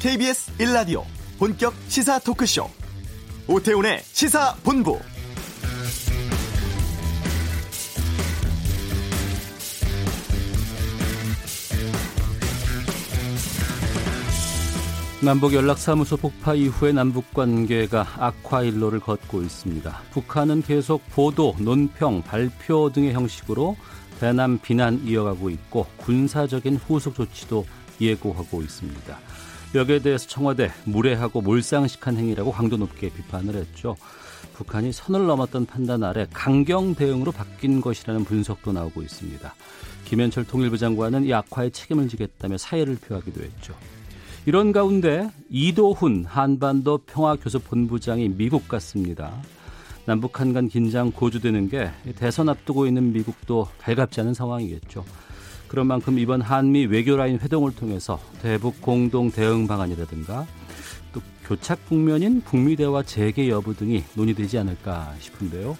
KBS 1라디오 본격 시사 토크쇼 오태훈의 시사본부 남북 연락사무소 폭파 이후에 남북 관계가 악화 일로를 걷고 있습니다. 북한은 계속 보도, 논평, 발표 등의 형식으로 대남 비난 이어가고 있고 군사적인 후속 조치도 예고하고 있습니다. 여기에 대해서 청와대 무례하고 몰상식한 행위라고 강도 높게 비판을 했죠. 북한이 선을 넘었던 판단 아래 강경 대응으로 바뀐 것이라는 분석도 나오고 있습니다. 김현철 통일부 장관은 이 악화에 책임을 지겠다며 사의를 표하기도 했죠. 이런 가운데 이도훈 한반도 평화교섭본부장이 미국 갔습니다. 남북한 간 긴장 고조되는 게 대선 앞두고 있는 미국도 달갑지 않은 상황이겠죠. 그런 만큼 이번 한미 외교라인 회동을 통해서 대북 공동 대응 방안이라든가 또 교착 국면인 북미 대화 재개 여부 등이 논의되지 않을까 싶은데요.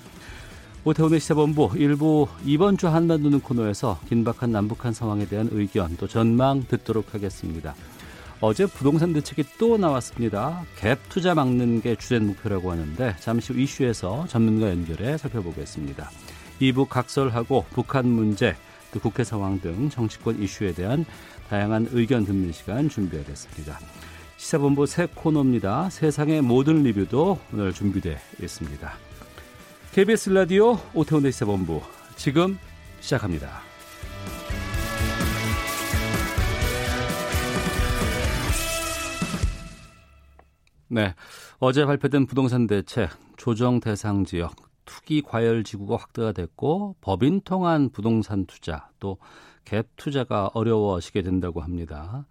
오태훈의 시사본부 일부 이번 주 한반도 는 코너에서 긴박한 남북한 상황에 대한 의견 또 전망 듣도록 하겠습니다. 어제 부동산 대책이 또 나왔습니다. 갭 투자 막는 게 주된 목표라고 하는데 잠시 후 이슈에서 전문가 연결해 살펴보겠습니다. 2부 각설하고 북한 문제, 또 국회 상황 등 정치권 이슈에 대한 다양한 의견 듣는 시간 준비하겠습니다. 시사본부 새 코너입니다. 세상의 모든 리뷰도 오늘 준비되어 있습니다. KBS 라디오 오태훈의 시사본부 지금 시작합니다. 네. 어제 발표된 부동산 대책 조정 대상 지역 투기 과열 지구가 확대가 됐고 법인 통한 부동산 투자 또 갭 투자가 어려워지게 된다고 합니다.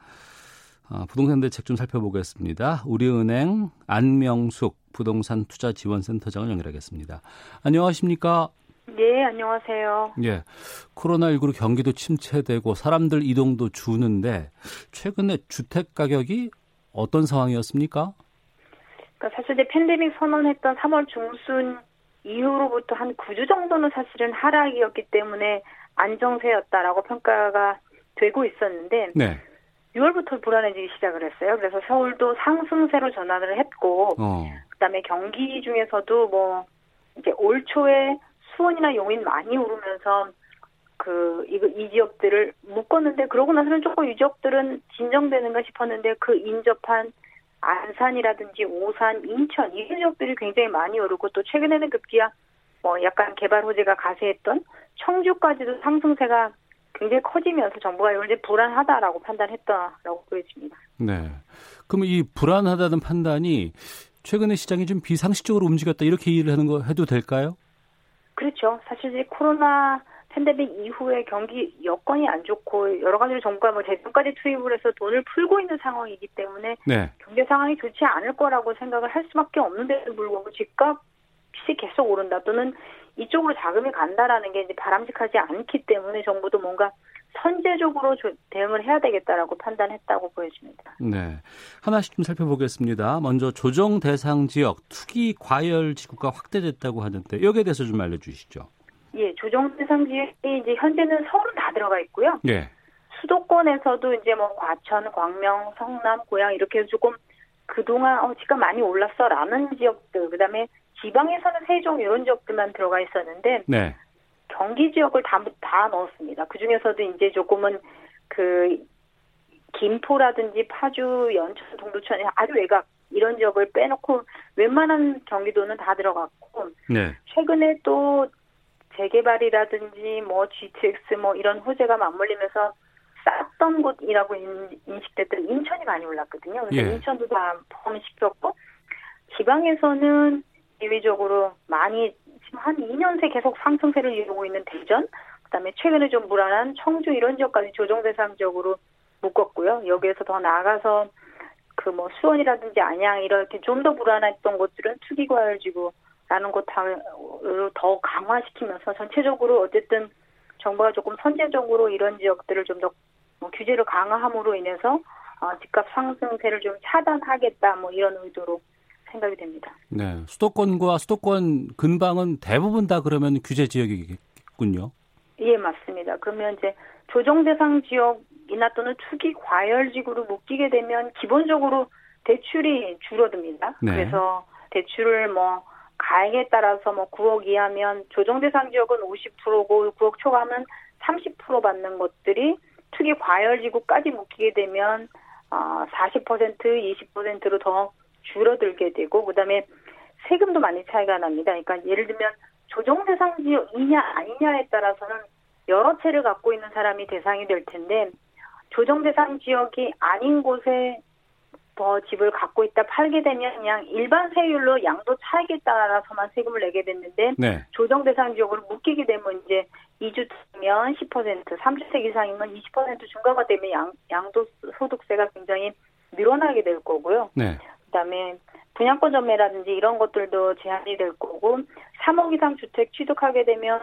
아, 부동산 대책 좀 살펴보겠습니다. 우리은행 안명숙 부동산 투자 지원센터장을 연결하겠습니다. 안녕하십니까? 네, 안녕하세요. 예. 코로나19로 경기도 침체되고 사람들 이동도 주는데 최근에 주택 가격이 어떤 상황이었습니까? 그러니까 사실 이제 팬데믹 선언했던 3월 중순 이후로부터 한 9주 정도는 사실은 하락이었기 때문에 안정세였다라고 평가가 되고 있었는데 네. 6월부터 불안해지기 시작을 했어요. 그래서 서울도 상승세로 전환을 했고 어. 그다음에 경기 중에서도 뭐 이제 올 초에 수원이나 용인 많이 오르면서 그 이거 이 지역들을 묶었는데 그러고 나서는 조금 이 지역들은 진정되는가 싶었는데 그 인접한 안산이라든지 오산, 인천 이 지역들이 굉장히 많이 오르고 또 최근에는 급기야 뭐 약간 개발 호재가 가세했던 청주까지도 상승세가 굉장히 커지면서 정부가 이걸 이제 불안하다라고 판단했다라고 보여집니다. 네. 그럼 이 불안하다는 판단이 최근에 시장이 좀 비상식적으로 움직였다 이렇게 이해를 하는 거 해도 될까요? 그렇죠. 사실 이제 코로나 팬데믹 이후에 경기 여건이 안 좋고 여러 가지로 정부가 뭐 재정까지 투입을 해서 돈을 풀고 있는 상황이기 때문에 네. 경제 상황이 좋지 않을 거라고 생각을 할 수밖에 없는데도 불구하고 집값이 계속 오른다 또는 이쪽으로 자금이 간다라는 게 이제 바람직하지 않기 때문에 정부도 뭔가 선제적으로 대응을 해야 되겠다라고 판단했다고 보여집니다. 네. 하나씩 좀 살펴보겠습니다. 먼저 조정 대상 지역 투기 과열 지구가 확대됐다고 하는데 여기에 대해서 좀 알려 주시죠. 예, 조정 대상 지역이 이제 현재는 서울은 다 들어가 있고요. 예. 수도권에서도 이제 뭐 과천, 광명, 성남, 고양 이렇게 조금 그동안 어 집값 많이 올랐어라는 지역들 그다음에 지방에서는 세종 이런 지역들만 들어가 있었는데 네. 경기 지역을 다, 다 넣었습니다. 그 중에서도 이제 조금은 그 김포라든지 파주, 연천, 동두천 아주 외곽 이런 지역을 빼놓고 웬만한 경기도는 다 들어갔고 네. 최근에 또 재개발이라든지 뭐 GTX 뭐 이런 호재가 맞물리면서 쌌던 곳이라고 인식됐던 인천이 많이 올랐거든요. 그래서 예. 인천도 다 포함시켰고 지방에서는 예외적으로 많이 지금 한 2년 새 계속 상승세를 이루고 있는 대전, 그다음에 최근에 좀 불안한 청주 이런 지역까지 조정 대상 지역으로 묶었고요. 여기에서 더 나아가서 그 뭐 수원이라든지 안양 이렇게 좀 더 불안했던 곳들은 투기과열지구 라는 것을 더 강화시키면서 전체적으로 어쨌든 정부가 조금 선제적으로 이런 지역들을 좀더 뭐 규제를 강화함으로 인해서 어, 집값 상승세를 좀 차단하겠다 뭐 이런 의도로 생각이 됩니다. 네, 수도권과 수도권 근방은 대부분 다 그러면 규제 지역이겠군요. 예, 맞습니다. 그러면 이제 조정 대상 지역 지역이나 또는 투기 과열지구로 묶이게 되면 기본적으로 대출이 줄어듭니다. 네. 그래서 대출을 뭐 가액에 따라서 뭐 9억 이하면 조정 대상 지역은 50%고 9억 초과하면 30% 받는 것들이 투기 과열 지구까지 묶이게 되면 어, 40% 20%로 더 줄어들게 되고 그다음에 세금도 많이 차이가 납니다. 그러니까 예를 들면 조정 대상 지역이냐 아니냐에 따라서는 여러 채를 갖고 있는 사람이 대상이 될 텐데 조정 대상 지역이 아닌 곳에 더 집을 갖고 있다 팔게 되면 그냥 일반 세율로 양도 차익에 따라서만 세금을 내게 됐는데 네. 조정 대상 지역으로 묶이게 되면 이제 2주택이면 10%, 3주택 이상이면 20% 증가가 되면 양, 양도 소득세가 굉장히 늘어나게 될 거고요. 네. 그다음에 분양권 전매라든지 이런 것들도 제한이 될 거고 3억 이상 주택 취득하게 되면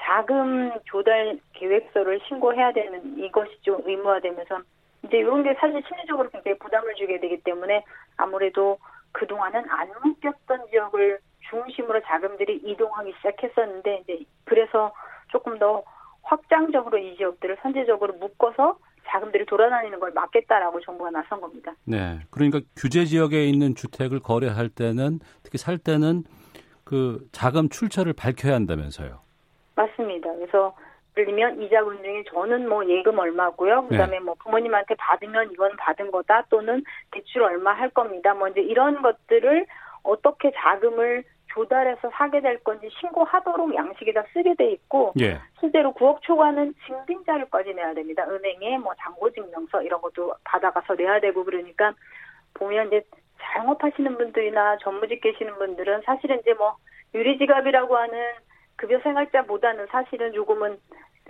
자금 조달 계획서를 신고해야 되는 이것이 좀 의무화되면서 이제 이런 게 사실 심리적으로 굉장히 부담을 주게 되기 때문에 아무래도 그동안은 안 묶였던 지역을 중심으로 자금들이 이동하기 시작했었는데 이제 그래서 조금 더 확장적으로 이 지역들을 선제적으로 묶어서 자금들이 돌아다니는 걸 막겠다라고 정부가 나선 겁니다. 네. 그러니까 규제 지역에 있는 주택을 거래할 때는 특히 살 때는 그 자금 출처를 밝혀야 한다면서요. 맞습니다. 그래서 들면 이자금 중에 저는 뭐 예금 얼마고요. 그다음에 네. 뭐 부모님한테 받으면 이건 받은 거다 또는 대출 얼마 할 겁니다. 뭐 이제 이런 것들을 어떻게 자금을 조달해서 사게 될 건지 신고하도록 양식에다 쓰게 돼 있고 예. 실제로 9억 초과는 증빙 자료까지 내야 됩니다. 은행에 뭐 잔고 증명서 이런 것도 받아가서 내야 되고 그러니까 보면 이제 잘못하시는 분들이나 전무직 계시는 분들은 사실은 이제 뭐 유리지갑이라고 하는 급여 생활자보다는 사실은 조금은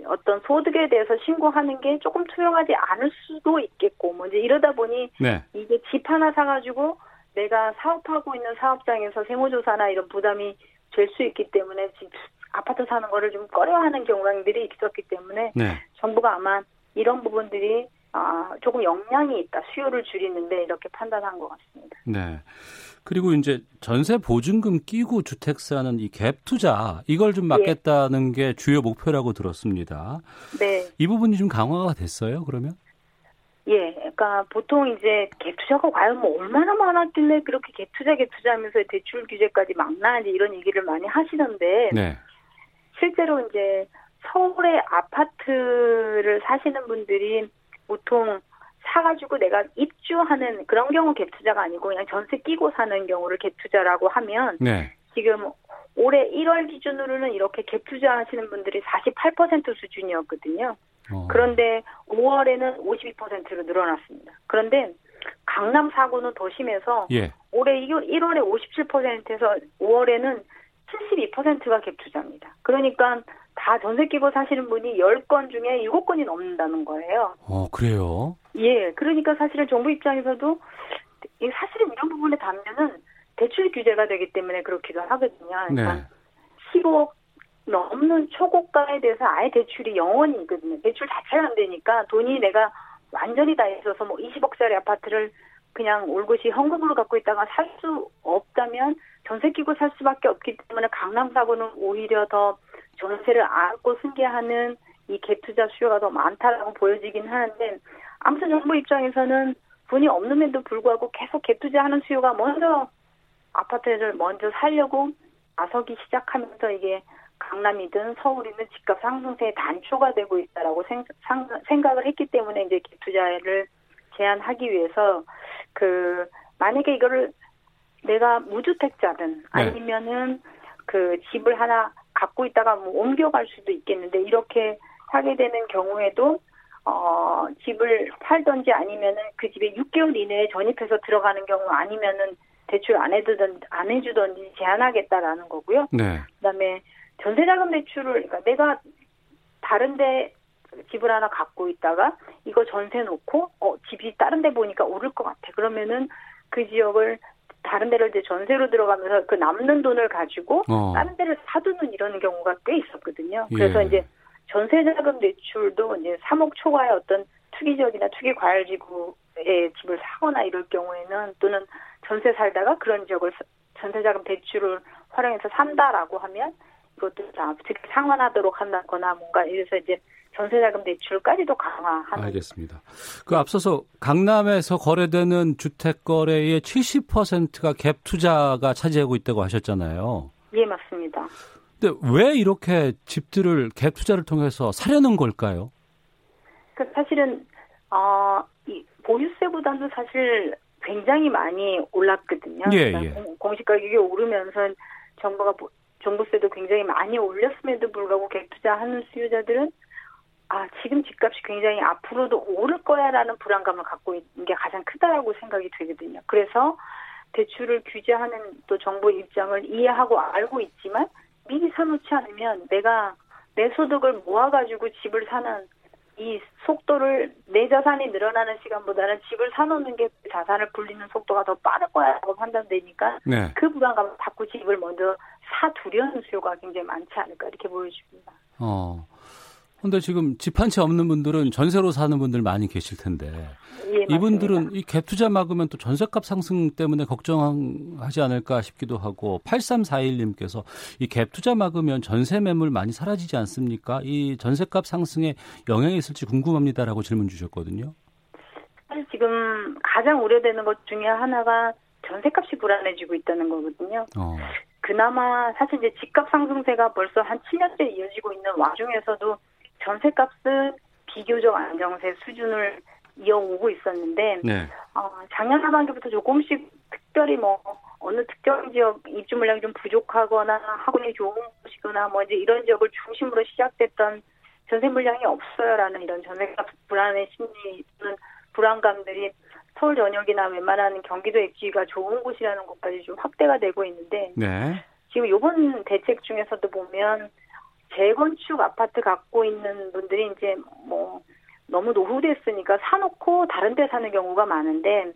어떤 소득에 대해서 신고하는 게 조금 투명하지 않을 수도 있겠고 뭐 이제 이러다 보니 네. 이게 집 하나 사가지고 내가 사업하고 있는 사업장에서 세무조사나 이런 부담이 될 수 있기 때문에 집 아파트 사는 거를 좀 꺼려하는 경우들이 있었기 때문에 네. 정부가 아마 이런 부분들이 아, 조금 영향이 있다 수요를 줄이는데 이렇게 판단한 것 같습니다. 네. 그리고 이제 전세 보증금 끼고 주택 사는 이 갭 투자 이걸 좀 막겠다는 예. 게 주요 목표라고 들었습니다. 네. 이 부분이 좀 강화가 됐어요. 그러면? 예, 그러니까 보통 이제 갭 투자가 과연 뭐 얼마나 많았길래 그렇게 갭 투자 갭 투자하면서 대출 규제까지 막나지 이런 얘기를 많이 하시던데 네. 실제로 이제 서울의 아파트를 사시는 분들이 보통 사가지고 내가 입주하는 그런 경우 갭 투자가 아니고 그냥 전세 끼고 사는 경우를 갭 투자라고 하면 네. 지금 올해 1월 기준으로는 이렇게 갭 투자하시는 분들이 48% 수준이었거든요. 어. 그런데 5월에는 52%로 늘어났습니다. 그런데 강남 사고는 더 심해서 예. 올해 1월에 57%에서 5월에는 72%가 갭 투자입니다. 그러니까 다 전세 끼고 사시는 분이 10건 중에 7건이 넘는다는 거예요. 어, 그래요? 예. 그러니까 사실은 정부 입장에서도 사실은 이런 부분에 닿으면은 대출 규제가 되기 때문에 그렇기도 하거든요. 그러니까 네. 15억 넘는 초고가에 대해서 아예 대출이 영원히 있거든요. 대출 자체가 안 되니까 돈이 내가 완전히 다 있어서 뭐 20억짜리 아파트를 그냥 올것이 현금으로 갖고 있다가 살 수 없다면 전세 끼고 살 수밖에 없기 때문에 강남 사고는 오히려 더 전세를 안고 승계하는 이 갭투자 수요가 더 많다라고 보여지긴 하는데 아무튼 정부 입장에서는 돈이 없는데도 불구하고 계속 갭투자하는 수요가 먼저 아파트를 먼저 살려고 나서기 시작하면서 이게 강남이든 서울이든 집값 상승세의 단초가 되고 있다라고 생, 각을 했기 때문에 이제 갭투자를 제한하기 위해서 그 만약에 이거를 내가 무주택자든 네. 아니면은 그 집을 하나 갖고 있다가 뭐 옮겨갈 수도 있겠는데 이렇게 하게 되는 경우에도 어 집을 팔던지 아니면은 그 집에 6개월 이내에 전입해서 들어가는 경우 아니면은 대출 안 해주던 안 해주던지 제한하겠다라는 거고요. 네. 그다음에 전세자금 대출을 그러니까 내가 다른데 집을 하나 갖고 있다가 이거 전세 놓고 어 집이 다른데 보니까 오를 것 같아. 그러면은 그 지역을 다른 데를 이제 전세로 들어가면서 그 남는 돈을 가지고 어. 다른 데를 사두는 이런 경우가 꽤 있었거든요. 그래서 예. 이제 전세자금 대출도 이제 3억 초과의 어떤 투기적이나 투기 과열 지구에 집을 사거나 이럴 경우에는 또는 전세 살다가 그런 지역을 전세자금 대출을 활용해서 산다라고 하면 이것도 다 상환하도록 한다거나 뭔가 이래서 이제 전세자금 대출까지도 강화하는. 알겠습니다. 그 앞서서 강남에서 거래되는 주택 거래의 70%가 갭 투자가 차지하고 있다고 하셨잖아요. 예, 맞습니다. 근데 왜 이렇게 집들을 갭 투자를 통해서 사려는 걸까요? 그 사실은 어, 이 보유세보다도 사실 굉장히 많이 올랐거든요. 예, 그러니까 예. 공시 가격이 오르면서 정부가 종부세도 굉장히 많이 올렸음에도 불구하고 갭 투자하는 수요자들은 아 지금 집값이 굉장히 앞으로도 오를 거야라는 불안감을 갖고 있는 게 가장 크다라고 생각이 되거든요. 그래서 대출을 규제하는 또 정부 입장을 이해하고 알고 있지만 미리 사놓지 않으면 내가 내 소득을 모아가지고 집을 사는 이 속도를 내 자산이 늘어나는 시간보다는 집을 사놓는 게 자산을 불리는 속도가 더 빠를 거야라고 판단되니까 네. 그 불안감을 받고 집을 먼저 사두려는 수요가 굉장히 많지 않을까 이렇게 보여집니다. 어. 근데 지금 집 한 채 없는 분들은 전세로 사는 분들 많이 계실 텐데 예, 이분들은. 이 갭 투자 막으면 또 전세값 상승 때문에 걱정하지 않을까 싶기도 하고 8341님께서 이 갭 투자 막으면 전세 매물 많이 사라지지 않습니까? 이 전세값 상승에 영향이 있을지 궁금합니다라고 질문 주셨거든요. 사실 지금 가장 우려되는 것 중에 하나가 전세값이 불안해지고 있다는 거거든요. 어. 그나마 사실 이제 집값 상승세가 벌써 한 7년째 이어지고 있는 와중에서도 전세값은 비교적 안정세 수준을 이어오고 있었는데 네. 어, 작년 하반기부터 조금씩 특별히 뭐 어느 특정 지역 입주 물량이 좀 부족하거나 학원이 좋은 곳이거나 뭐 이제 이런 지역을 중심으로 시작됐던 전세 물량이 없어요라는 이런 전세값 불안의 심리는 불안감들이 서울 전역이나 웬만한 경기도 입지가 좋은 곳이라는 곳까지 좀 확대가 되고 있는데 네. 지금 이번 대책 중에서도 보면 재건축 아파트 갖고 있는 분들이 이제 뭐 너무 노후됐으니까 사놓고 다른 데 사는 경우가 많은데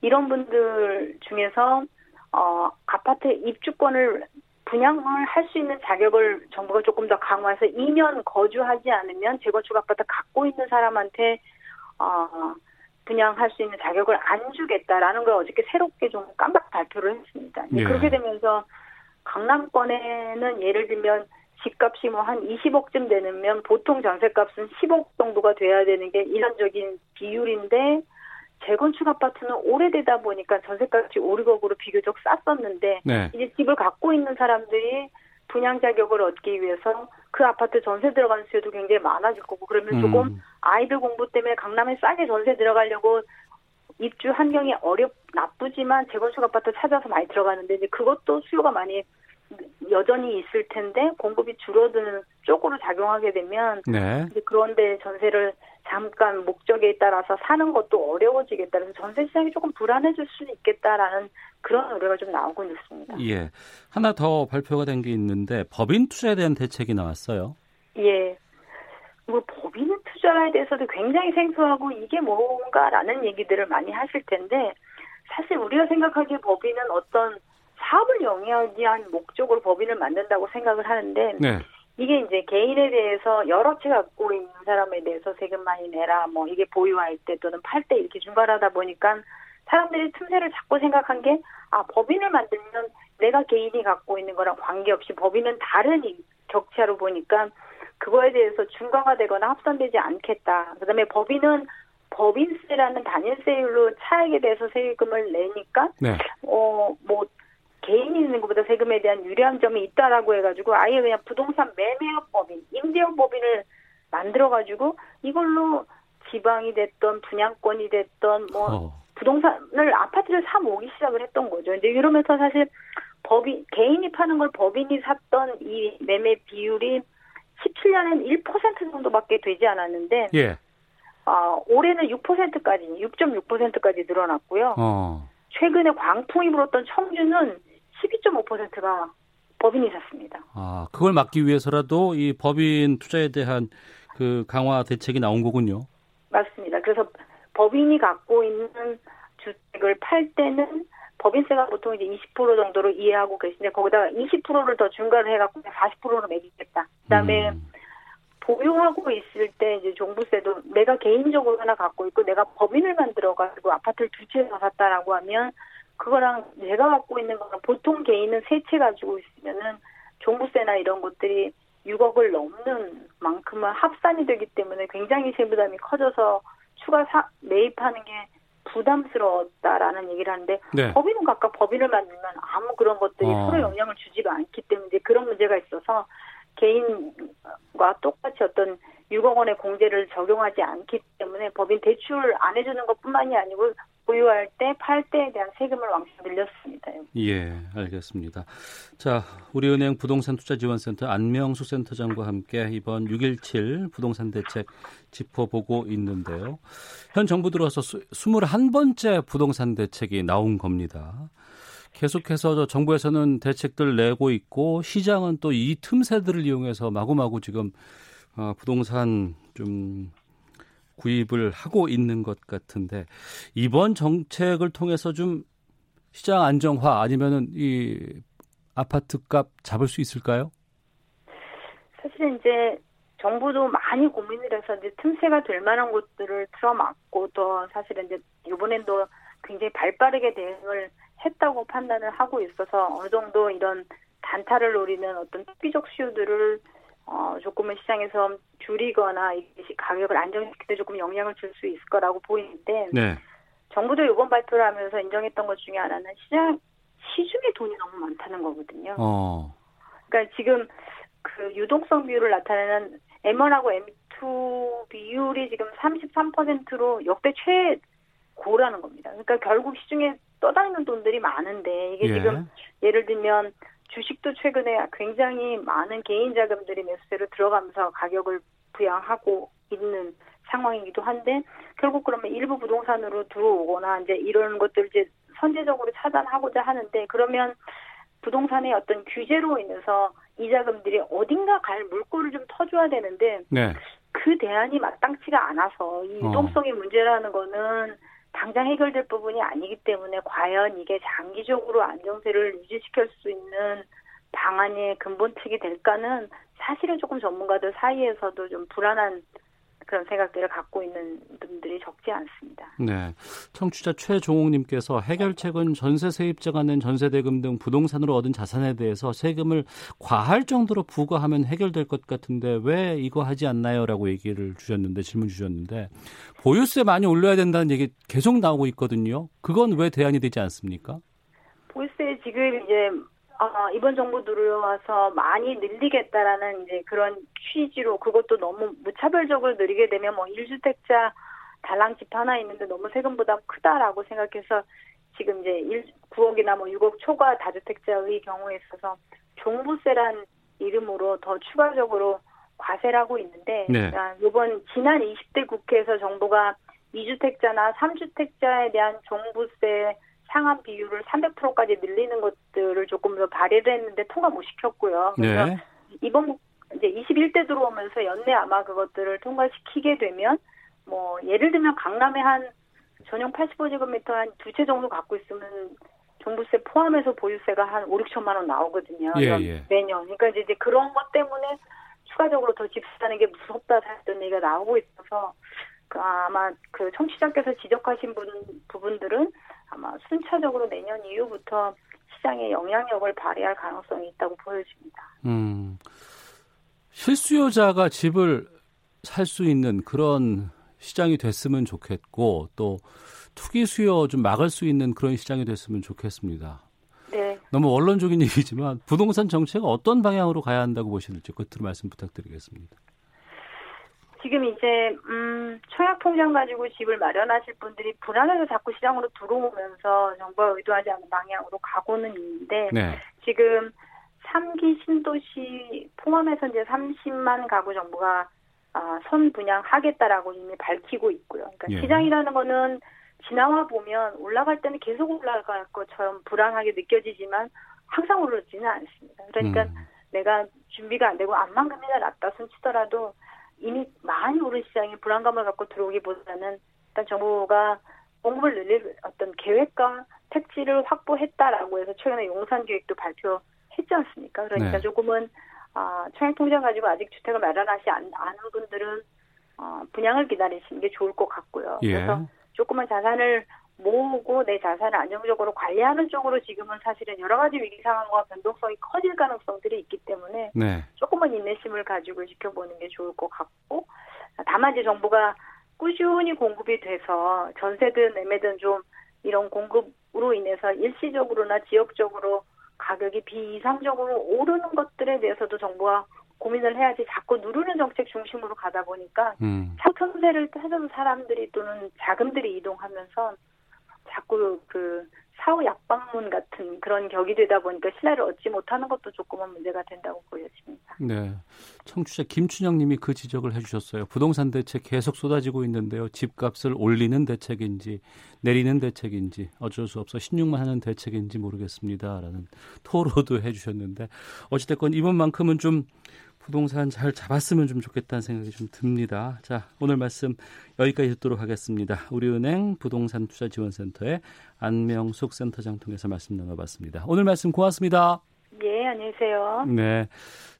이런 분들 중에서 어 아파트 입주권을 분양을 할 수 있는 자격을 정부가 조금 더 강화해서 2년 거주하지 않으면 재건축 아파트 갖고 있는 사람한테 어 분양할 수 있는 자격을 안 주겠다라는 걸 어저께 새롭게 좀 깜빡 발표를 했습니다. 예. 그렇게 되면서 강남권에는 예를 들면 집값이 뭐 한 20억쯤 되면 보통 전세값은 10억 정도가 돼야 되는 게 일반적인 비율인데 재건축 아파트는 오래되다 보니까 전세값이 5, 6억으로 비교적 쌌었는데 네. 이제 집을 갖고 있는 사람들이 분양 자격을 얻기 위해서 그 아파트 전세 들어가는 수요도 굉장히 많아질 거고 그러면 조금 음. 아이들 공부 때문에 강남에 싸게 전세 들어가려고 입주 환경이 어렵 나쁘지만 재건축 아파트 찾아서 많이 들어가는데 이제 그것도 수요가 많이 여전히 있을 텐데 공급이 줄어드는 쪽으로 작용하게 되면 네. 그런데 전세를 잠깐 목적에 따라서 사는 것도 어려워지겠다. 그래서 전세 시장이 조금 불안해질 수는 있겠다라는 그런 우려가 좀 나오고 있습니다. 예. 하나 더 발표가 된 게 있는데 법인 투자에 대한 대책이 나왔어요. 예. 뭐 법인 투자에 대해서도 굉장히 생소하고 이게 뭔가라는 얘기들을 많이 하실 텐데 사실 우리가 생각하기에 법인은 어떤 사업을 영위하기 위한 목적으로 법인을 만든다고 생각을 하는데 네. 이게 이제 개인에 대해서 여러 채 갖고 있는 사람에 대해서 세금 많이 내라 뭐 이게 보유할 때 또는 팔 때 이렇게 중괄하다 보니까 사람들이 틈새를 자꾸 생각한 게 아 법인을 만들면 내가 개인이 갖고 있는 거랑 관계없이 법인은 다른 이- 격차로 보니까 그거에 대해서 중과가 되거나 합산되지 않겠다. 그다음에 법인은 법인세라는 단일세율로 차액에 대해서 세금을 내니까 네. 어, 뭐, 개인이 있는 것보다 세금에 대한 유리한 점이 있다라고 해가지고 아예 그냥 부동산 매매업 법인, 임대업 법인을 만들어가지고 이걸로 지방이 됐던 분양권이 됐던 뭐 어. 부동산을 아파트를 사 모으기 시작을 했던 거죠. 근데 이러면서 사실 법인 개인이 파는 걸 법인이 샀던 이 매매 비율이 17년엔 1% 정도밖에 되지 않았는데 예. 아, 올해는 6%까지 6.6%까지 늘어났고요. 어. 최근에 광풍이 불었던 청주는 12.5%가 법인이 샀습니다. 아, 그걸 막기 위해서라도 이 법인 투자에 대한 그 강화 대책이 나온 거군요. 맞습니다. 그래서 법인이 갖고 있는 주택을 팔 때는 법인세가 보통 이제 20% 정도로 이해하고 계신데 거기다가 20%를 더 중과를 해갖고 40%로 매기겠다. 그다음에 음. 보유하고 있을 때 이제 종부세도 내가 개인적으로 하나 갖고 있고 내가 법인을 만들어 가지고 아파트를 두 채 더 샀다라고 하면 그거랑 내가 갖고 있는 거랑 보통 개인은 세채 가지고 있으면은 종부세나 이런 것들이 6억을 넘는 만큼은 합산이 되기 때문에 굉장히 세부담이 커져서 추가 사, 매입하는 게 부담스러웠다라는 얘기를 하는데 네. 법인은 각각 법인을 만들면 아무 그런 것들이 어. 서로 영향을 주지가 않기 때문에 그런 문제가 있어서 개인과 똑같이 어떤 6억 원의 공제를 적용하지 않기 때문에 법인 대출 안 해주는 것뿐만이 아니고 보유할 때, 팔 때에 대한 세금을 왕창 늘렸습니다. 예, 알겠습니다. 자, 우리은행 부동산 투자 지원센터 안명수 센터장과 함께 이번 6.17 부동산 대책 짚어보고 있는데요. 현 정부 들어서 21번째 부동산 대책이 나온 겁니다. 계속해서 정부에서는 대책들 내고 있고 시장은 또 이 틈새들을 이용해서 마구마구 지금 어, 부동산 좀 구입을 하고 있는 것 같은데 이번 정책을 통해서 좀 시장 안정화 아니면은 이 아파트 값 잡을 수 있을까요? 사실은 이제 정부도 많이 고민을 해서 이제 틈새가 될 만한 곳들을 틀어막고 또 사실은 이제 이번엔도 굉장히 발 빠르게 대응을 했다고 판단을 하고 있어서 어느 정도 이런 단타를 노리는 어떤 투기적 수요들을 어, 조금은 시장에서 줄이거나 가격을 안정시키는 데 조금 영향을 줄 수 있을 거라고 보이는데 네. 정부도 이번 발표를 하면서 인정했던 것 중에 하나는 시장 시중에 돈이 너무 많다는 거거든요. 어. 그러니까 지금 그 유동성 비율을 나타내는 M1하고 M2 비율이 지금 33%로 역대 최고라는 겁니다. 그러니까 결국 시중에 떠다니는 돈들이 많은데 이게 예. 지금 예를 들면 주식도 최근에 굉장히 많은 개인 자금들이 매수세로 들어가면서 가격을 부양하고 있는 상황이기도 한데 결국 그러면 일부 부동산으로 들어오거나 이제 이런 것들 이제 선제적으로 차단하고자 하는데 그러면 부동산의 어떤 규제로 인해서 이 자금들이 어딘가 갈 물꼬를 좀 터줘야 되는데 네. 그 대안이 마땅치가 않아서 이 어. 유동성의 어. 문제라는 거는 당장 해결될 부분이 아니기 때문에 과연 이게 장기적으로 안정세를 유지시킬 수 있는 방안의 근본책이 될까는 사실은 조금 전문가들 사이에서도 좀 불안한 그런 생각들을 갖고 있는 분들이 적지 않습니다. 네. 청취자 최종욱님께서 해결책은 전세 세입자가 낸 전세대금 등 부동산으로 얻은 자산에 대해서 세금을 과할 정도로 부과하면 해결될 것 같은데 왜 이거 하지 않나요? 라고 얘기를 주셨는데, 질문 주셨는데, 보유세 많이 올려야 된다는 얘기 계속 나오고 있거든요. 그건 왜 대안이 되지 않습니까? 보유세 지금 이제 어, 이번 정부 들어와서 많이 늘리겠다라는 이제 그런 취지로 그것도 너무 무차별적으로 늘리게 되면 뭐 1주택자 달랑 집 하나 있는데 너무 세금 부담 크다라고 생각해서 지금 이제 1, 9억이나 뭐 6억 초과 다주택자의 경우에 있어서 종부세란 이름으로 더 추가적으로 과세를 하고 있는데 네. 이번 지난 20대 국회에서 정부가 2주택자나 3주택자에 대한 종부세 상한 비율을 300%까지 늘리는 것들을 조금 더 발의를 했는데 통과 못 시켰고요. 그래서 네. 이번 이제 21대 들어오면서 연내 아마 그것들을 통과시키게 되면 뭐 예를 들면 강남에 한 전용 85제곱미터 한 두 채 정도 갖고 있으면 종부세 포함해서 보유세가 한 5, 6천만 원 나오거든요. 예, 예. 매년. 그러니까 이제 그런 것 때문에 추가적으로 더 집 사는 게 무섭다 했던 얘기가 나오고 있어서 그 아마 그 청취자께서 지적하신 분, 부분들은 아마 순차적으로 내년 이후부터 시장에 영향력을 발휘할 가능성이 있다고 보여집니다. 음, 실수요자가 집을 살 수 있는 그런 시장이 됐으면 좋겠고 또 투기 수요 좀 막을 수 있는 그런 시장이 됐으면 좋겠습니다. 네. 너무 원론적인 얘기지만 부동산 정책은 어떤 방향으로 가야 한다고 보시는지 끝으로 말씀 부탁드리겠습니다. 지금 이제 음 청약 통장 가지고 집을 마련하실 분들이 불안해서 자꾸 시장으로 들어오면서 정부가 의도하지 않은 방향으로 가고는 있는데 네. 지금 3기 신도시 포함해서 이제 30만 가구 정부가 아, 선 분양하겠다라고 이미 밝히고 있고요. 그러니까 예. 시장이라는 거는 지나와 보면 올라갈 때는 계속 올라갈 것처럼 불안하게 느껴지지만 항상 오르지는 않습니다. 그러니까 음. 내가 준비가 안 되고 안만큼이나 낮다 손치더라도 이미 많이 오른 시장에 불안감을 갖고 들어오기보다는 일단 정부가 공급을 늘릴 어떤 계획과 택지를 확보했다라고 해서 최근에 용산 계획도 발표했지 않습니까? 그러니까 네. 조금은 아, 청약 통장 가지고 아직 주택을 마련하지 않, 않은 분들은 어, 분양을 기다리시는 게 좋을 것 같고요. 예. 그래서 조금은 자산을 모으고 내 자산을 안정적으로 관리하는 쪽으로 지금은 사실은 여러 가지 위기 상황과 변동성이 커질 가능성들이 있기 때문에 네. 조금만 인내심을 가지고 지켜보는 게 좋을 것 같고 다만 이제 정부가 꾸준히 공급이 돼서 전세든 매매든 좀 이런 공급으로 인해서 일시적으로나 지역적으로 가격이 비이상적으로 오르는 것들에 대해서도 정부가 고민을 해야지 자꾸 누르는 정책 중심으로 가다 보니까 음. 상승세를 해주는 사람들이 또는 자금들이 이동하면서 자꾸 그 사후 약방문 같은 그런 격이 되다 보니까 신뢰를 얻지 못하는 것도 조금은 문제가 된다고 보여집니다. 네. 청취자 김춘영 님이 그 지적을 해주셨어요. 부동산 대책 계속 쏟아지고 있는데요. 집값을 올리는 대책인지 내리는 대책인지 어쩔 수 없어 신용만 하는 대책인지 모르겠습니다. 라는 토로도 해주셨는데 어찌됐건 이번만큼은 좀 부동산 잘 잡았으면 좀 좋겠다는 생각이 좀 듭니다. 자, 오늘 말씀 여기까지 듣도록 하겠습니다. 우리은행 부동산 투자 지원센터의 안명숙 센터장 통해서 말씀 나눠봤습니다. 오늘 말씀 고맙습니다. 네, 안녕하세요. 네.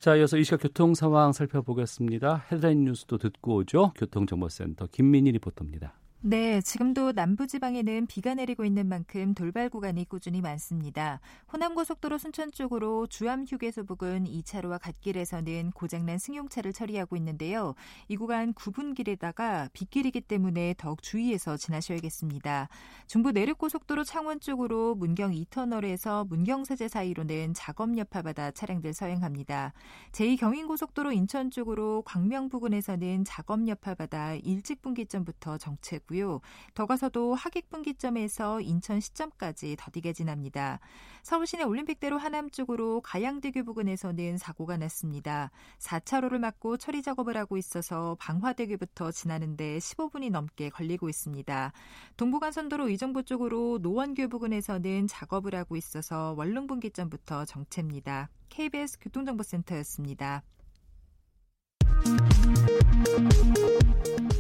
자, 이어서 이 시각 교통 상황 살펴보겠습니다. 헤드라인 뉴스도 듣고 오죠. 교통정보센터 김민희 리포터입니다. 네, 지금도 남부지방에는 비가 내리고 있는 만큼 돌발 구간이 꾸준히 많습니다. 호남고속도로 순천 쪽으로 주암휴게소 부근 2차로와 갓길에서는 고장난 승용차를 처리하고 있는데요. 이 구간 9분길에다가 빗길이기 때문에 더욱 주의해서 지나셔야겠습니다. 중부 내륙고속도로 창원 쪽으로 문경 2터널에서 문경세제 사이로는 작업 여파받아 차량들 서행합니다. 제2경인고속도로 인천 쪽으로 광명 부근에서는 작업 여파받아 일찍 분기점부터 정체 고요. 있고요. 더 가서도 하객 분기점에서 인천 시점까지 더디게 지납니다. 서울 시내 올림픽대로 하남 쪽으로 가양대교 부근에서는 사고가 났습니다. 4차로를 막고 처리 작업을 하고 있어서 방화대교부터 지나는데 15분이 넘게 걸리고 있습니다. 동부간선도로 의정부 쪽으로 노원교 부근에서는 작업을 하고 있어서 원룸 분기점부터 정체입니다. KBS 교통정보센터였습니다.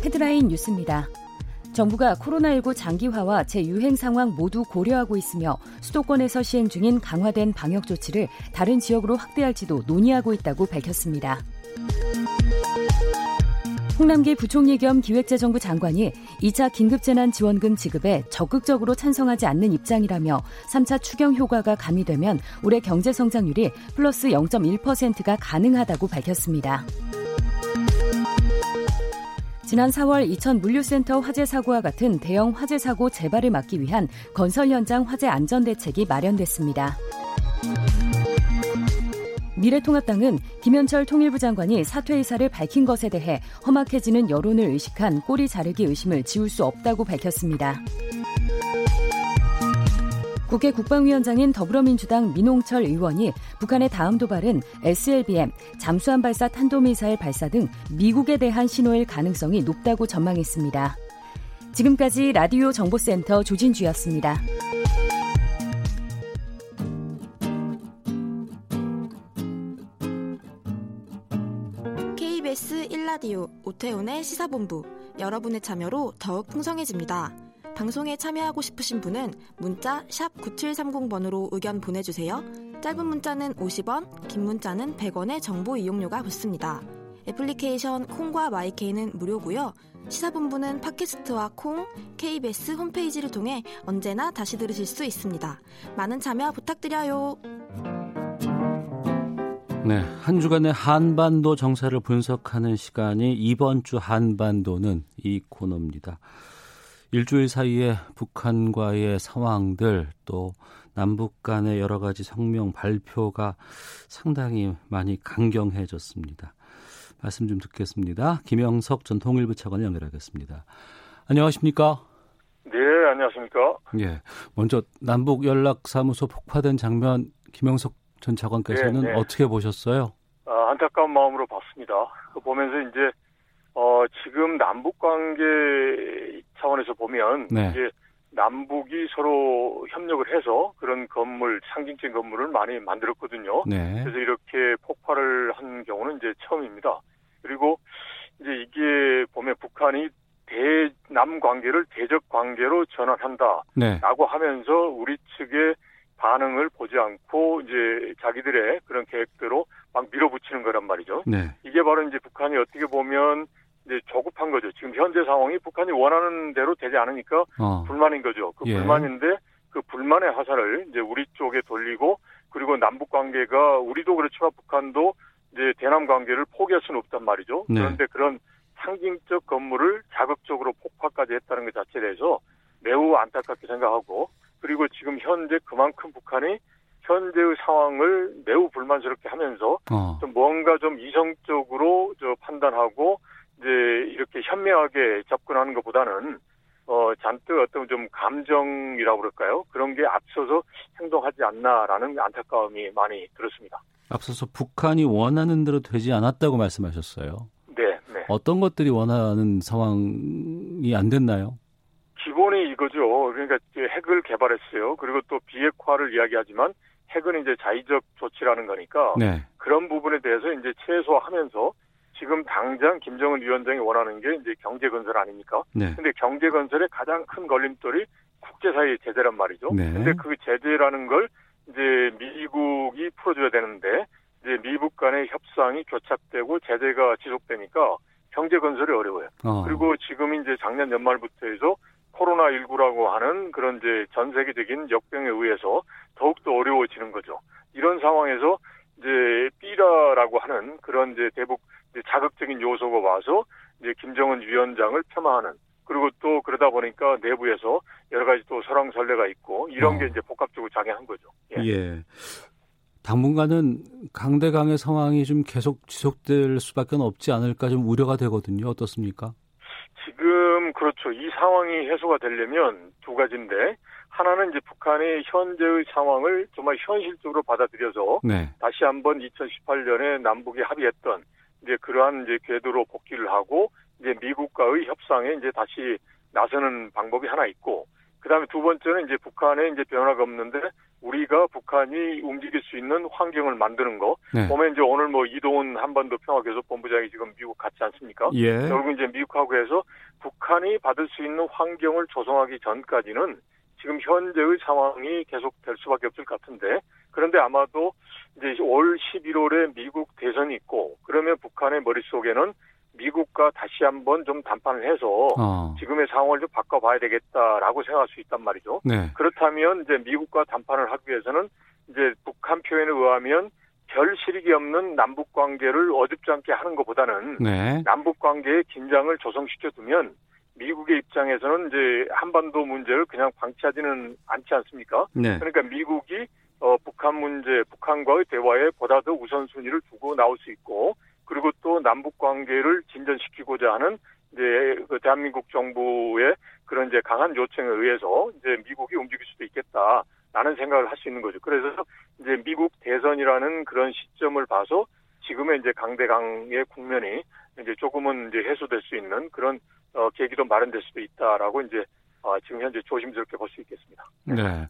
헤드라인 뉴스입니다. 정부가 코로나19 장기화와 재유행 상황 모두 고려하고 있으며 수도권에서 시행 중인 강화된 방역 조치를 다른 지역으로 확대할지도 논의하고 있다고 밝혔습니다. 홍남기 부총리 겸 기획재정부 장관이 2차 긴급재난지원금 지급에 적극적으로 찬성하지 않는 입장이라며 3차 추경 효과가 가미되면 올해 경제 성장률이 플러스 0.1%가 가능하다고 밝혔습니다. 지난 4월 이천 물류센터 화재 사고와 같은 대형 화재 사고 재발을 막기 위한 건설 현장 화재 안전 대책이 마련됐습니다. 미래통합당은 김현철 통일부 장관이 사퇴 의사를 밝힌 것에 대해 험악해지는 여론을 의식한 꼬리 자르기 의심을 지울 수 없다고 밝혔습니다. 국회 국방위원장인 더불어민주당 민홍철 의원이 북한의 다음 도발은 SLBM, 잠수함 발사 탄도미사일 발사 등 미국에 대한 신호일 가능성이 높다고 전망했습니다. 지금까지 라디오 정보센터 조진주였습니다. KBS 1라디오 오태훈의 시사본부 여러분의 참여로 더욱 풍성해집니다. 방송에 참여하고 싶으신 분은 문자 9730번으로 의견 보내주세요. 짧은 문자는 50원, 긴 문자는 100원의 정보 이용료가 붙습니다. 애플리케이션 콩과 마이케이는 무료고요. 시사본부는 팟캐스트와 콩, KBS 홈페이지를 통해 언제나 다시 들으실 수 있습니다. 많은 참여 부탁드려요. 네, 한 주간의 한반도 정세를 분석하는 시간이 이번 주 한반도는 이 코너입니다. 일주일 사이에 북한과의 상황들 또 남북 간의 여러 가지 성명 발표가 상당히 많이 강경해졌습니다. 말씀 좀 듣겠습니다. 김영석 전 통일부 차관을 연결하겠습니다. 안녕하십니까? 네, 안녕하십니까? 예. 먼저 남북 연락사무소 폭파된 장면 김영석 전 차관께서는 네, 네. 어떻게 보셨어요? 아, 안타까운 마음으로 봤습니다. 보면서 이제 어, 지금 남북 관계 차원에서 보면 네. 이제 남북이 서로 협력을 해서 그런 건물, 상징적인 건물을 많이 만들었거든요. 네. 그래서 이렇게 폭발을 한 경우는 이제 처음입니다. 그리고 이제 이게 보면 북한이 대남 관계를 대적 관계로 전환한다라고 네. 하면서 우리 측의 반응을 보지 않고 이제 자기들의 그런 계획대로 막 밀어붙이는 거란 말이죠. 네. 이게 바로 이제 북한이 어떻게 보면 이제 조급한 거죠. 지금 현재 상황이 북한이 원하는 대로 되지 않으니까 어. 불만인 거죠. 그 예. 불만인데 그 불만의 화살을 이제 우리 쪽에 돌리고 그리고 남북 관계가 우리도 그렇지만 북한도 이제 대남 관계를 포기할 수는 없단 말이죠. 네. 그런데 그런 상징적 건물을 자극적으로 폭파까지 했다는 것 자체에 대해서 매우 안타깝게 생각하고 그리고 지금 현재 그만큼 북한이 현재의 상황을 매우 불만스럽게 하면서 어. 좀 뭔가 좀 이성적으로 저 판단하고 이제 이렇게 현명하게 접근하는 것보다는 어 잔뜩 어떤 좀 감정이라고 그럴까요? 그런 게 앞서서 행동하지 않나라는 안타까움이 많이 들었습니다. 앞서서 북한이 원하는 대로 되지 않았다고 말씀하셨어요. 네, 네. 어떤 것들이 원하는 상황이 안 됐나요? 기본이 이거죠. 그러니까 핵을 개발했어요. 그리고 또 비핵화를 이야기하지만 핵은 이제 자의적 조치라는 거니까 네. 그런 부분에 대해서 이제 최소화하면서 지금 당장 김정은 위원장이 원하는 게 이제 경제 건설 아닙니까? 네. 근데 경제 건설의 가장 큰 걸림돌이 국제사회의 제재란 말이죠. 네. 근데 그 제재라는 걸 이제 미국이 풀어줘야 되는데 이제 미국 간의 협상이 교착되고 제재가 지속되니까 경제 건설이 어려워요. 어. 그리고 지금 이제 작년 연말부터 해서 코로나19라고 하는 그런 이제 전 세계적인 역병에 의해서 더욱더 어려워지는 거죠. 이런 상황에서 이제 삐라라고 하는 그런 이제 대북 이제 자극적인 요소가 와서 이제 김정은 위원장을 폄하하는 그리고 또 그러다 보니까 내부에서 여러 가지 또 설왕설래가 있고 이런 어. 게 이제 복합적으로 작용한 거죠. 예. 예. 당분간은 강대강의 상황이 좀 계속 지속될 수밖에 없지 않을까 좀 우려가 되거든요. 어떻습니까? 지금 그렇죠. 이 상황이 해소가 되려면 두 가지인데 하나는 이제 북한의 현재의 상황을 정말 현실적으로 받아들여서 네. 다시 한번 2018년에 남북이 합의했던 이제 그러한 이제 궤도로 복귀를 하고 이제 미국과의 협상에 이제 다시 나서는 방법이 하나 있고 그다음에 두 번째는 이제 북한에 이제 변화가 없는데 우리가 북한이 움직일 수 있는 환경을 만드는 거. 네. 보면 이제 오늘 뭐 이동훈 한반도 평화교섭 본부장이 지금 미국 갔지 않습니까? 예. 결국 이제 미국하고 해서 북한이 받을 수 있는 환경을 조성하기 전까지는 지금 현재의 상황이 계속될 수밖에 없을 것 같은데 그런데 아마도 이제 올 11월에 미국 대선이 있고 그러면 북한의 머릿속에는 미국과 다시 한번 좀 담판을 해서 어. 지금의 상황을 좀 바꿔봐야 되겠다라고 생각할 수 있단 말이죠. 네. 그렇다면 이제 미국과 담판을 하기 위해서는 이제 북한 표현에 의하면 별 실익이 없는 남북 관계를 어줍지 않게 하는 것보다는 네. 남북 관계의 긴장을 조성시켜 두면 미국의 입장에서는 이제 한반도 문제를 그냥 방치하지는 않지 않습니까? 네. 그러니까 미국이 어, 북한 문제, 북한과의 대화에 보다 더 우선순위를 두고 나올 수 있고 그리고 또 남북 관계를 진전시키고자 하는 이제 그 대한민국 정부의 그런 이제 강한 요청에 의해서 이제 미국이 움직일 수도 있겠다 라는 생각을 할 수 있는 거죠. 그래서 이제 미국 대선이라는 그런 시점을 봐서 지금의 이제 강대강의 국면이 이제 조금은 이제 해소될 수 있는 그런 어, 계기도 마련될 수도 있다라고 이제 어, 지금 현재 조심스럽게 볼 수 있겠습니다. 네.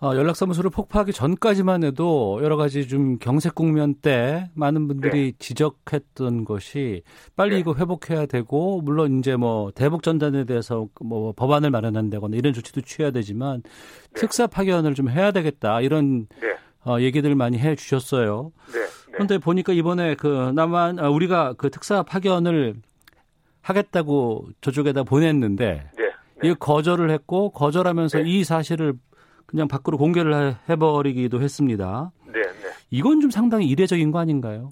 어, 연락사무소를 폭파하기 전까지만 해도 여러 가지 좀 경색 국면 때 많은 분들이 네. 지적했던 것이 빨리 네. 이거 회복해야 되고 물론 이제 뭐 대북 전단에 대해서 뭐 법안을 마련한다거나 이런 조치도 취해야 되지만 네. 특사 파견을 좀 해야 되겠다 이런 네. 어, 얘기들 많이 해 주셨어요. 네. 네. 그런데 보니까 이번에 그 남한 아, 우리가 그 특사 파견을 하겠다고 저쪽에다 보냈는데 이거 거절을 했고 거절하면서 이 사실을 그냥 밖으로 공개를 해버리기도 했습니다. 네, 네. 이건 좀 상당히 이례적인 거 아닌가요?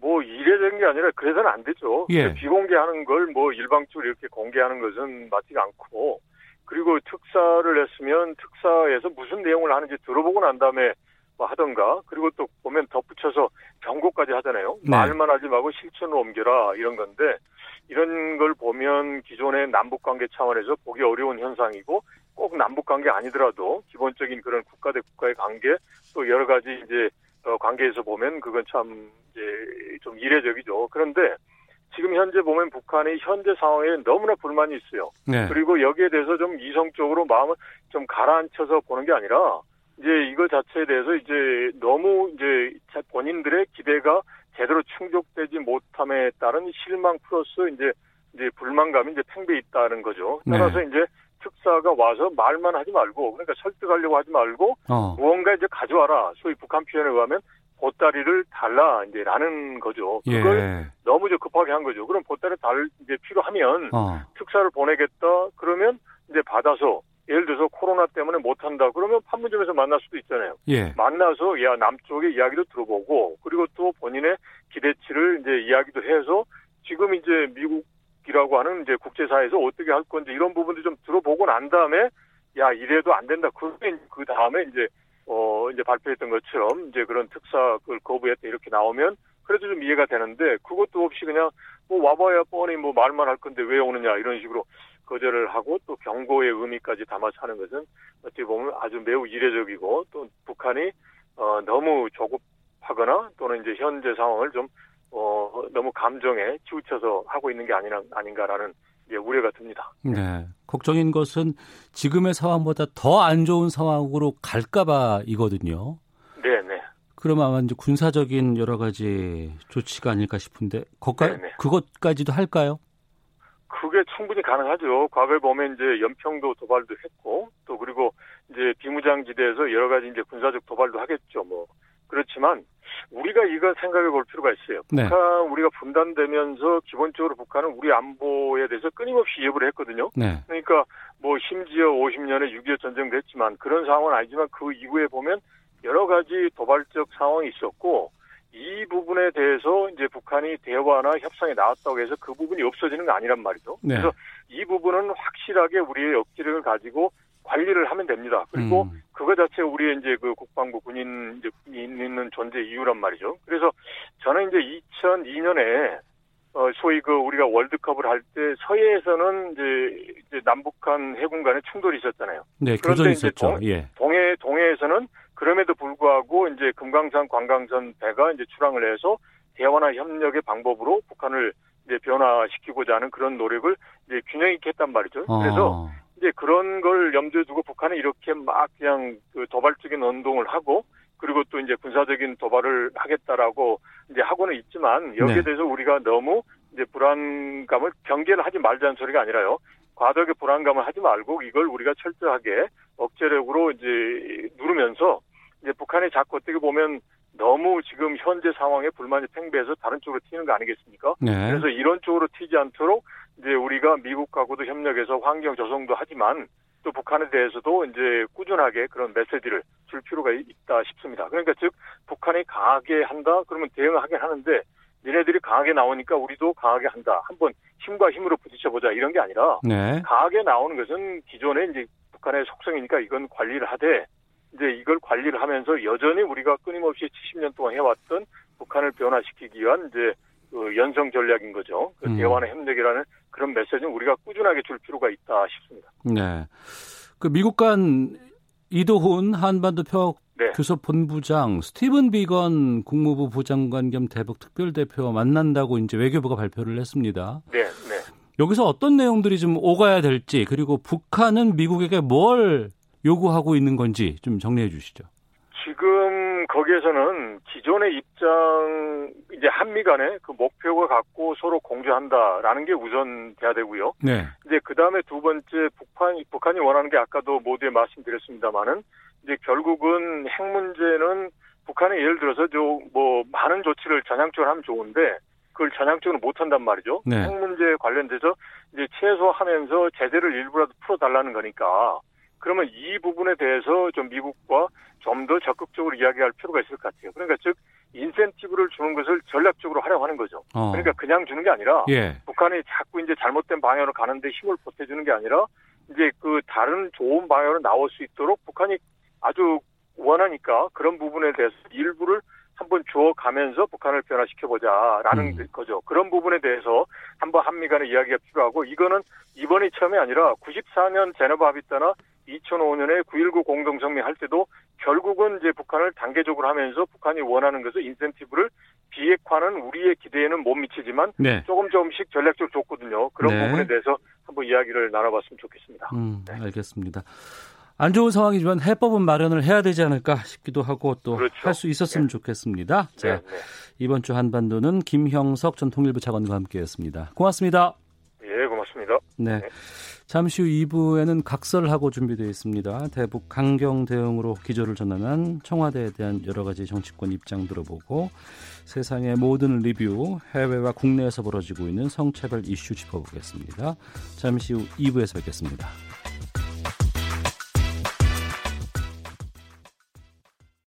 뭐 이례적인 게 아니라 그래서는 안 되죠. 예. 비공개하는 걸 뭐 일방적으로 이렇게 공개하는 것은 맞지가 않고 그리고 특사를 했으면 특사에서 무슨 내용을 하는지 들어보고 난 다음에 뭐 하던가 그리고 또 보면 덧붙여서 경고까지 하잖아요. 네. 말만 하지 말고 실천으로 옮겨라 이런 건데 이런 걸 보면 기존의 남북 관계 차원에서 보기 어려운 현상이고 꼭 남북 관계 아니더라도 기본적인 그런 국가 대 국가의 관계 또 여러 가지 이제 어, 관계에서 보면 그건 참 이제 좀 이례적이죠. 그런데 지금 현재 보면 북한의 현재 상황에 너무나 불만이 있어요. 네. 그리고 여기에 대해서 좀 이성적으로 마음을 좀 가라앉혀서 보는 게 아니라 이제 이거 자체에 대해서 이제 너무 이제 본인들의 기대가 제대로 충족되지 못함에 따른 실망 플러스 이제 이제 불만감이 이제 팽배 있다는 거죠. 따라서 네. 이제 특사가 와서 말만 하지 말고 그러니까 설득하려고 하지 말고 어. 무언가 이제 가져와라. 소위 북한 표현에 의하면 보따리를 달라 이제 라는 거죠. 그걸 예. 너무. 급하게 한 거죠. 그럼 보따리 달 이제 필요하면 어. 특사를 보내겠다. 그러면 이제 받아서 예를 들어서 코로나 때문에 못 한다. 그러면 판문점에서 만날 수도 있잖아요. 예. 만나서 야 남쪽의 이야기도 들어보고 그리고 또 본인의 기대치를 이제 이야기도 해서 지금 이제 미국이라고 하는 이제 국제사회에서 어떻게 할 건지 이런 부분도 좀 들어보고 난 다음에 야 이래도 안 된다. 그러면 그 다음에 이제 어 이제 발표했던 것처럼 이제 그런 특사를 거부했다 이렇게 나오면 그래도 좀 이해가 되는데 그것도 없이 그냥 뭐 와봐야 뻔히 뭐 말만 할 건데 왜 오느냐 이런 식으로 거절을 하고 또 경고의 의미까지 담아서 하는 것은 어떻게 보면 아주 매우 이례적이고 또 북한이 어 너무 조급하거나 또는 이제 현재 상황을 좀 어, 너무 감정에 치우쳐서 하고 있는 게 아니나, 아닌가라는 예, 우려가 듭니다. 네. 걱정인 것은 지금의 상황보다 더 안 좋은 상황으로 갈까봐 이거든요. 네, 네. 그럼 아마 이제 군사적인 여러 가지 조치가 아닐까 싶은데, 네, 네. 그것까지도 할까요? 그게 충분히 가능하죠. 과거에 보면 이제 연평도 도발도 했고, 또 그리고 이제 비무장지대에서 여러 가지 이제 군사적 도발도 하겠죠. 뭐 그렇지만 우리가 이걸 생각해 볼 필요가 있어요. 네. 북한 우리가 분단되면서 기본적으로 북한은 우리 안보에 대해서 끊임없이 예부를 했거든요. 네. 그러니까 뭐 심지어 50년에 6.25 전쟁도 했지만 그런 상황은 아니지만 그 이후에 보면 여러 가지 도발적 상황이 있었고 이 부분에 대해서 이제 북한이 대화나 협상에 나왔다고 해서 그 부분이 없어지는 거 아니란 말이죠. 네. 그래서 이 부분은 확실하게 우리의 역지력을 가지고 관리를 하면 됩니다. 그리고 음. 그거 자체 우리의 이제 그 국방부 군인 이제 있는 존재 이유란 말이죠. 그래서 저는 이제 2002년에 어 소위 그 우리가 월드컵을 할 때 서해에서는 이제, 이제 남북한 해군 간의 충돌이 있었잖아요. 네, 그런데 이제 동, 예. 동해 동해에서는 그럼에도 불구하고 이제 금강산 관광선 배가 이제 출항을 해서 대화나 협력의 방법으로 북한을 이제 변화시키고자 하는 그런 노력을 이제 균형 있게 했단 말이죠. 그래서 아. 이제 그런 걸 염두에 두고 북한은 이렇게 막 그냥 그 도발적인 운동을 하고 그리고 또 이제 군사적인 도발을 하겠다라고 이제 하고는 있지만 여기에 네. 대해서 우리가 너무 이제 불안감을 경계를 하지 말자는 소리가 아니라요. 과도하게 불안감을 하지 말고 이걸 우리가 철저하게 억제력으로 이제 누르면서 이제 북한이 자꾸 어떻게 보면 너무 지금 현재 상황에 불만이 팽배해서 다른 쪽으로 튀는 거 아니겠습니까? 네. 그래서 이런 쪽으로 튀지 않도록 이제 우리가 미국하고도 협력해서 환경 조성도 하지만 또 북한에 대해서도 이제 꾸준하게 그런 메시지를 줄 필요가 있다 싶습니다. 그러니까 즉 북한이 강하게 한다 그러면 대응하긴 하는데 니네들이 강하게 나오니까 우리도 강하게 한다. 한번 힘과 힘으로 부딪혀 보자 이런 게 아니라 네. 강하게 나오는 것은 기존의 이제 북한의 속성이니까 이건 관리를 하되 이제 이걸 관리를 하면서 여전히 우리가 끊임없이 70년 동안 해왔던 북한을 변화시키기 위한 이제 그 연성 전략인 거죠. 그 음. 대화나 협력이라는 그런 메시지는 우리가 꾸준하게 줄 필요가 있다 싶습니다. 네. 그 미국 간 이도훈 한반도 표 네. 교섭 본부장 스티븐 비건 국무부 부장관 겸 대북 특별대표 만난다고 이제 외교부가 발표를 했습니다. 네, 네. 여기서 어떤 내용들이 좀 오가야 될지 그리고 북한은 미국에게 뭘 요구하고 있는 건지 좀 정리해 주시죠. 지금 거기에서는 기존의 입장 이제 한미 간의 그 목표가 갖고 서로 공조한다라는 게 우선 돼야 되고요. 네. 이제 그 다음에 두 번째 북한 북한이 원하는 게 아까도 모두에 말씀드렸습니다만은 이제 결국은 핵 문제는 북한이 예를 들어서 저뭐 많은 조치를 전향적으로 하면 좋은데 그걸 전향적으로 못 한단 말이죠. 네. 핵 문제에 관련돼서 이제 최소하면서 제재를 일부라도 풀어달라는 거니까 그러면 이 부분에 대해서 좀 미국과 좀 더 적극적으로 이야기할 필요가 있을 것 같아요. 그러니까 즉 인센티브를 주는 것을 전략적으로 활용하는 거죠. 어. 그러니까 그냥 주는 게 아니라 예. 북한이 자꾸 이제 잘못된 방향으로 가는데 힘을 보태주는 게 아니라 이제 그 다른 좋은 방향으로 나올 수 있도록 북한이 아주 원하니까 그런 부분에 대해서 일부를 한번 주어가면서 북한을 변화시켜보자라는 음. 거죠. 그런 부분에 대해서 한번 한미 간의 이야기가 필요하고 이거는 이번이 처음이 아니라 94년 제네바 합의 때나 2005년에 9.19 공동성명 할 때도 결국은 이제 북한을 단계적으로 하면서 북한이 원하는 것을 인센티브를 비핵화는 우리의 기대에는 못 미치지만 네. 조금 조금씩 전략적으로 줬거든요. 그런 네. 부분에 대해서 한번 이야기를 나눠봤으면 좋겠습니다. 음, 네. 알겠습니다. 안 좋은 상황이지만 해법은 마련을 해야 되지 않을까 싶기도 하고 또 할수 그렇죠. 있었으면 네. 좋겠습니다. 자, 네, 네. 이번 주 한반도는 김형석 전 통일부 차관과 함께했습니다. 고맙습니다. 예, 고맙습니다. 네. 잠시 후 2부에는 각설하고 준비되어 있습니다. 대북 강경 대응으로 기조를 전환한 청와대에 대한 여러 가지 정치권 입장 들어보고 세상의 모든 리뷰, 해외와 국내에서 벌어지고 있는 성차별 이슈 짚어보겠습니다. 잠시 후 2부에서 뵙겠습니다.